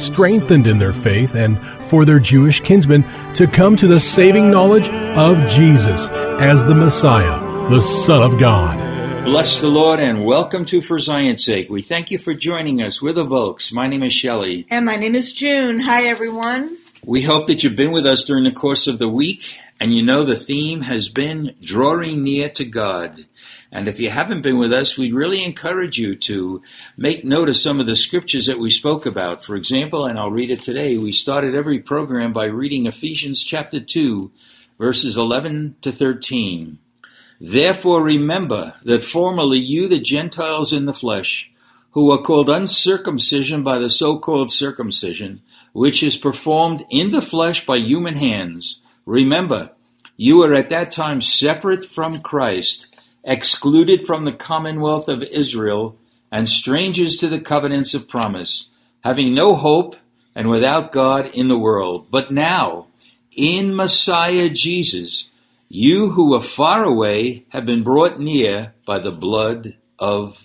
strengthened in their faith and for their Jewish kinsmen to come to the saving knowledge of Jesus as the Messiah, the Son of God. Bless the Lord and welcome to For Zion's Sake. We thank you for joining us. We're the Volks. My name is Shelly. And my name is June. Hi, everyone. We hope that you've been with us during the course of the week and you know the theme has been drawing near to God. And if you haven't been with us, we'd really encourage you to make note of some of the scriptures that we spoke about. For example, and I'll read it today, we started every program by reading Ephesians chapter 2, verses 11 to 13. Therefore remember that formerly you, the Gentiles in the flesh, who are called uncircumcision by the so-called circumcision, which is performed in the flesh by human hands, remember, you were at that time separate from Christ, excluded from the commonwealth of Israel, and strangers to the covenants of promise, having no hope and without God in the world. But now, in Messiah Jesus, you who were far away have been brought near by the blood of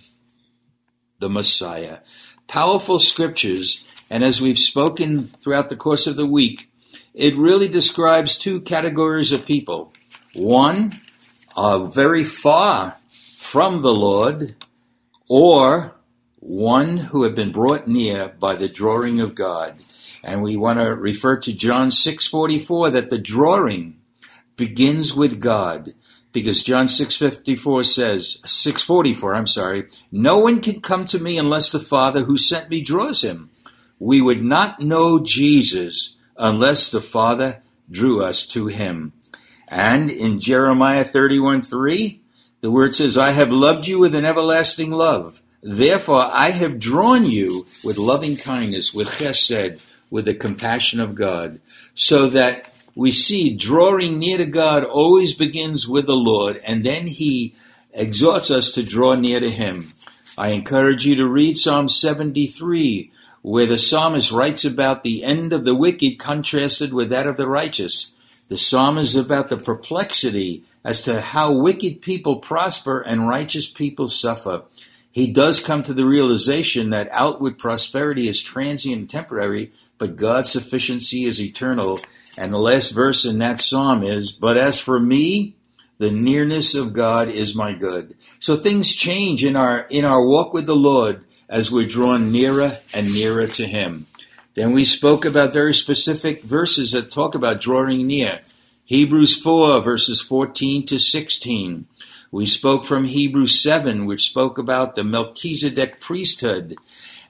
the Messiah. Powerful scriptures, and as we've spoken throughout the course of the week, it really describes two categories of people. One, are very far from the Lord, or one who have been brought near by the drawing of God. And we want to refer to John 6:44 that the drawing begins with God. Because John 6:54 says 6:44 I'm sorry no one can come to me unless the Father who sent me draws him. We would not know Jesus unless the Father drew us to him and in Jeremiah 31 3, the word says, I have loved you with an everlasting love. Therefore, I have drawn you with loving kindness, with chesed, with the compassion of God. So that we see drawing near to God always begins with the Lord, and then He exhorts us to draw near to Him. I encourage you to read Psalm 73, where the psalmist writes about the end of the wicked contrasted with that of the righteous. The psalm is about the perplexity as to how wicked people prosper and righteous people suffer. He does come to the realization that outward prosperity is transient and temporary, but God's sufficiency is eternal. And the last verse in that psalm is, But as for me, the nearness of God is my good. So things change in our, in our walk with the Lord as we're drawn nearer and nearer to Him. Then we spoke about very specific verses that talk about drawing near. Hebrews 4 verses 14 to 16. We spoke from Hebrews 7, which spoke about the Melchizedek priesthood.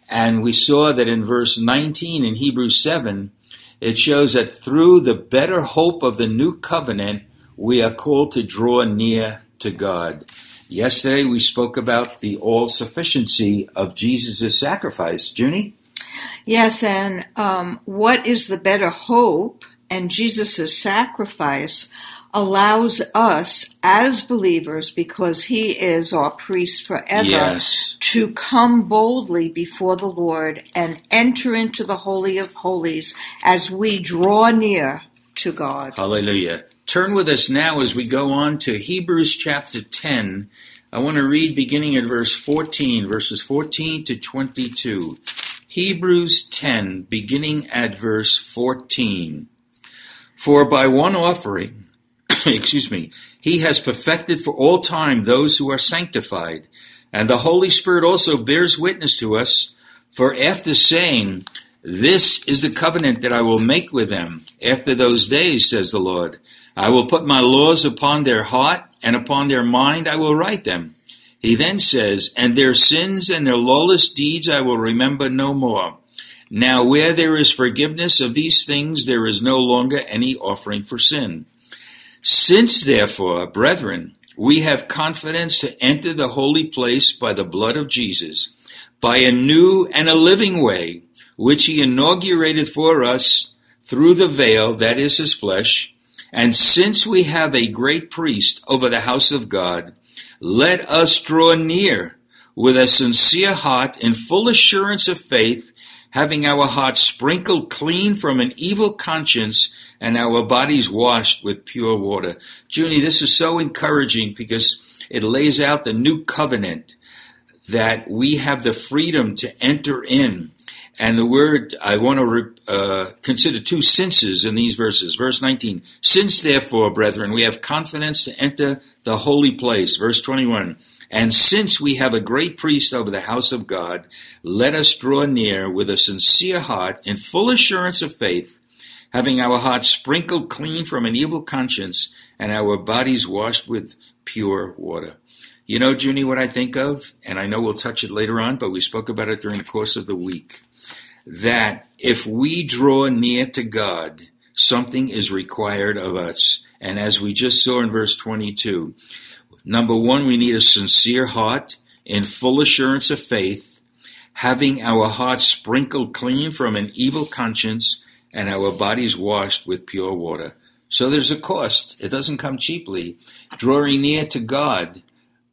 And we saw that in verse 19 in Hebrews 7, it shows that through the better hope of the new covenant, we are called to draw near to God. Yesterday we spoke about the all sufficiency of Jesus' sacrifice. Junie? Yes, and um, what is the better hope and Jesus' sacrifice? allows us as believers, because he is our priest forever, Yes. to come boldly before the Lord and enter into the Holy of Holies as we draw near to God. Hallelujah. Turn with us now as we go on to Hebrews chapter 10. I want to read beginning at verse 14, verses 14 to 22. Hebrews 10, beginning at verse 14. For by one offering, excuse me, he has perfected for all time those who are sanctified. And the Holy Spirit also bears witness to us, for after saying, This is the covenant that I will make with them after those days, says the Lord. I will put my laws upon their heart, and upon their mind I will write them. He then says, And their sins and their lawless deeds I will remember no more. Now, where there is forgiveness of these things, there is no longer any offering for sin. Since, therefore, brethren, we have confidence to enter the holy place by the blood of Jesus, by a new and a living way, which he inaugurated for us through the veil, that is his flesh. And since we have a great priest over the house of God, let us draw near with a sincere heart in full assurance of faith, having our hearts sprinkled clean from an evil conscience and our bodies washed with pure water. Junie, this is so encouraging because it lays out the new covenant that we have the freedom to enter in. And the word, I want to uh, consider two sinces in these verses. Verse 19, since therefore, brethren, we have confidence to enter the holy place. Verse 21, and since we have a great priest over the house of God, let us draw near with a sincere heart in full assurance of faith, having our hearts sprinkled clean from an evil conscience and our bodies washed with pure water. You know, Junie, what I think of, and I know we'll touch it later on, but we spoke about it during the course of the week, that if we draw near to God, something is required of us. And as we just saw in verse 22, number one, we need a sincere heart in full assurance of faith, having our hearts sprinkled clean from an evil conscience and our bodies washed with pure water. So there's a cost. It doesn't come cheaply. Drawing near to God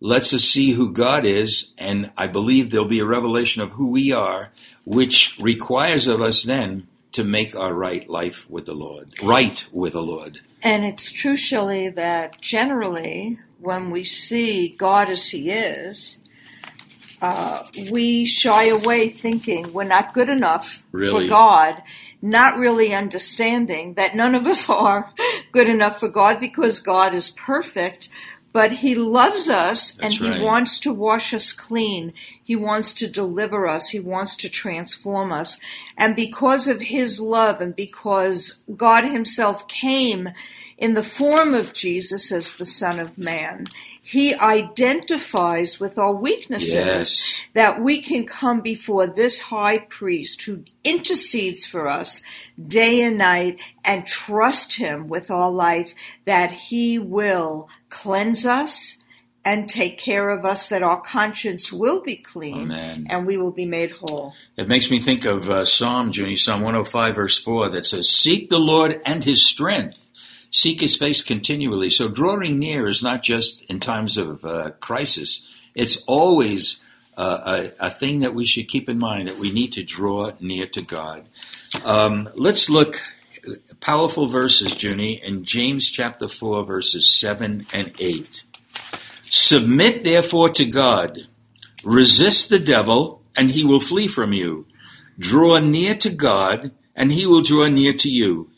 lets us see who God is, and I believe there'll be a revelation of who we are, which requires of us then to make our right life with the Lord, right with the Lord. And it's true, Shelly, that generally when we see God as He is, uh, we shy away thinking we're not good enough Really? for God, not really understanding that none of us are good enough for God because God is perfect. But he loves us and That's he right. wants to wash us clean. He wants to deliver us. He wants to transform us. And because of his love and because God himself came in the form of Jesus as the Son of Man, he identifies with our weaknesses Yes. that we can come before this high priest who intercedes for us day and night and trust him with our life that he will cleanse us and take care of us that our conscience will be clean Amen. and we will be made whole. It makes me think of uh, Psalm, Junie, Psalm 105, verse 4, that says, Seek the Lord and his strength. Seek his face continually. So drawing near is not just in times of uh, crisis. It's always uh, a, a thing that we should keep in mind that we need to draw near to God. Um, let's look powerful verses, Junie, in James chapter 4, verses 7 and 8. Submit therefore to God. Resist the devil, and he will flee from you. Draw near to God, and he will draw near to you.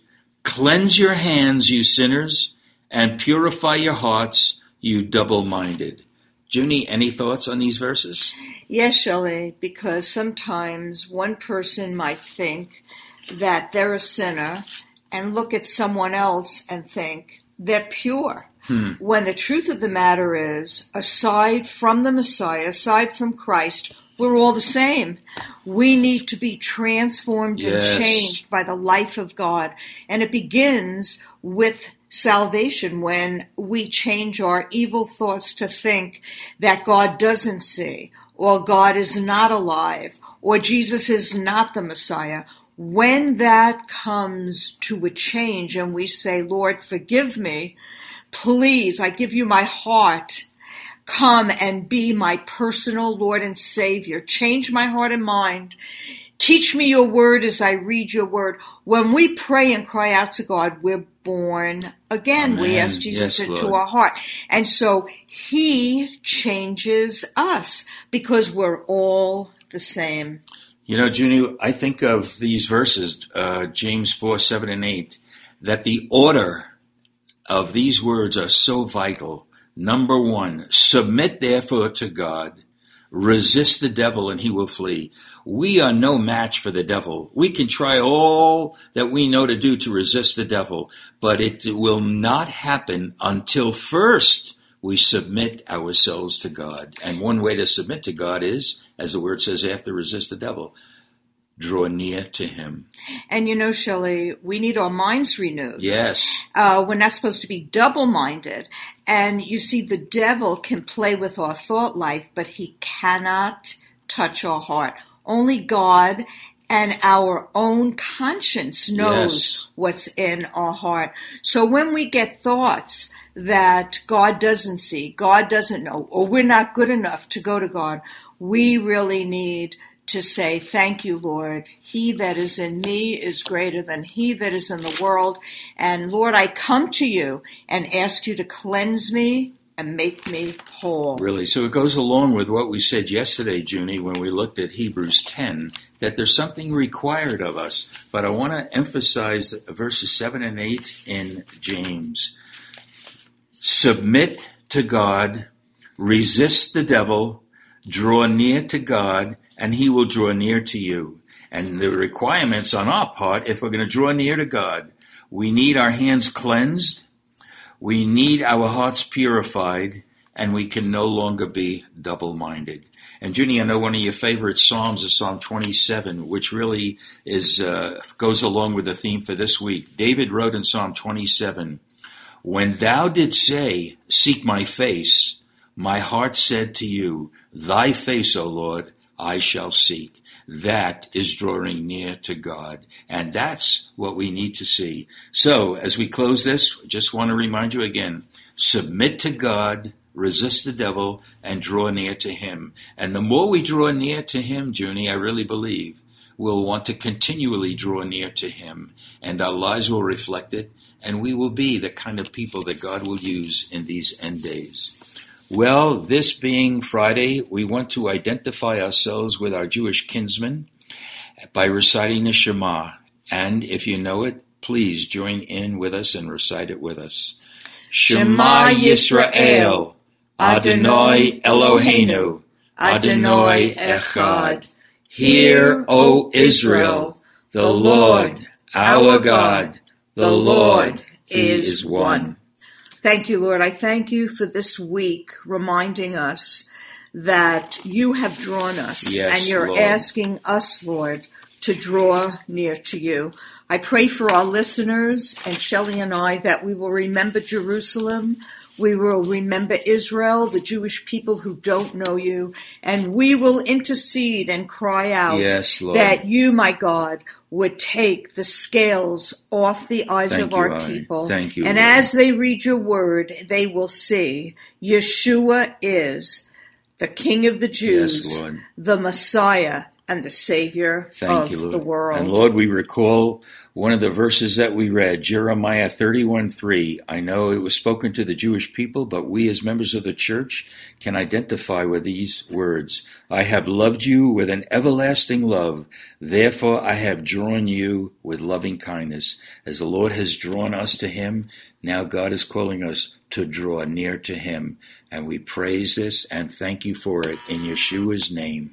Cleanse your hands, you sinners, and purify your hearts, you double minded. Junie, any thoughts on these verses? Yes, Shelly, because sometimes one person might think that they're a sinner and look at someone else and think they're pure. Hmm. When the truth of the matter is, aside from the Messiah, aside from Christ, we're all the same. We need to be transformed Yes. and changed by the life of God. And it begins with salvation when we change our evil thoughts to think that God doesn't see, or God is not alive, or Jesus is not the Messiah. When that comes to a change and we say, Lord, forgive me, Please, I give you my heart. Come and be my personal Lord and Savior. Change my heart and mind. Teach me your word as I read your word. When we pray and cry out to God, we're born again. Amen. We ask Jesus Yes, into Lord. our heart. And so he changes us because we're all the same. You know, Junie, I think of these verses, uh, James 4, 7, and 8, that the order of these words are so vital. Number one, submit therefore to God, resist the devil, and he will flee. We are no match for the devil. We can try all that we know to do to resist the devil, but it will not happen until first we submit ourselves to God. And one way to submit to God is, as the word says, after resist the devil, draw near to him. And you know, Shelly, we need our minds renewed. Yes. uh, we're not supposed to be double minded. And you see, the devil can play with our thought life, but he cannot touch our heart. Only God and our own conscience knows Yes. what's in our heart. So when we get thoughts that God doesn't see, God doesn't know, or we're not good enough to go to God, we really need to say, Thank you, Lord. He that is in me is greater than he that is in the world. And Lord, I come to you and ask you to cleanse me and make me whole. Really. So it goes along with what we said yesterday, Junie, when we looked at Hebrews 10, that there's something required of us. But I want to emphasize verses 7 and 8 in James. Submit to God, resist the devil, draw near to God, and he will draw near to you. And the requirements on our part, if we're going to draw near to God, we need our hands cleansed, we need our hearts purified, and we can no longer be double minded. And Junie, I know one of your favorite psalms is Psalm 27, which really is uh, goes along with the theme for this week. David wrote in Psalm 27, "When thou didst say, Seek my face, my heart said to you, Thy face, O Lord, I shall seek." That is drawing near to God, and that's what we need to see. So, as we close this, just want to remind you again: submit to God, resist the devil, and draw near to Him. And the more we draw near to Him, Junie, I really believe, we'll want to continually draw near to Him, and our lives will reflect it, and we will be the kind of people that God will use in these end days. Well, this being Friday, we want to identify ourselves with our Jewish kinsmen by reciting the Shema. And if you know it, please join in with us and recite it with us. Shema Yisrael, Adonai Eloheinu, Adonai Echad. Hear, O Israel, the Lord, our God, the Lord is one. Thank you, Lord. I thank you for this week reminding us that you have drawn us Yes, and you're Lord. asking us, Lord, to draw near to you. I pray for our listeners and Shelly and I that we will remember Jerusalem. We will remember Israel, the Jewish people who don't know you, and we will intercede and cry out Yes, Lord. that you, my God, would take the scales off the eyes Thank of you, our Ari. people. Thank you, And Lord. as they read your word, they will see Yeshua is the King of the Jews, Yes, the Messiah, and the Savior Thank of you, Lord. the world. And Lord, we recall one of the verses that we read, Jeremiah 31 3. I know it was spoken to the Jewish people, but we as members of the church can identify with these words. I have loved you with an everlasting love. Therefore, I have drawn you with loving kindness. As the Lord has drawn us to him, now God is calling us to draw near to him. And we praise this and thank you for it in Yeshua's name.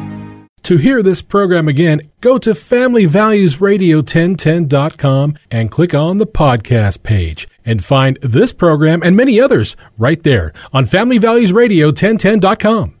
To hear this program again, go to FamilyValuesRadio1010.com and click on the podcast page and find this program and many others right there on FamilyValuesRadio1010.com.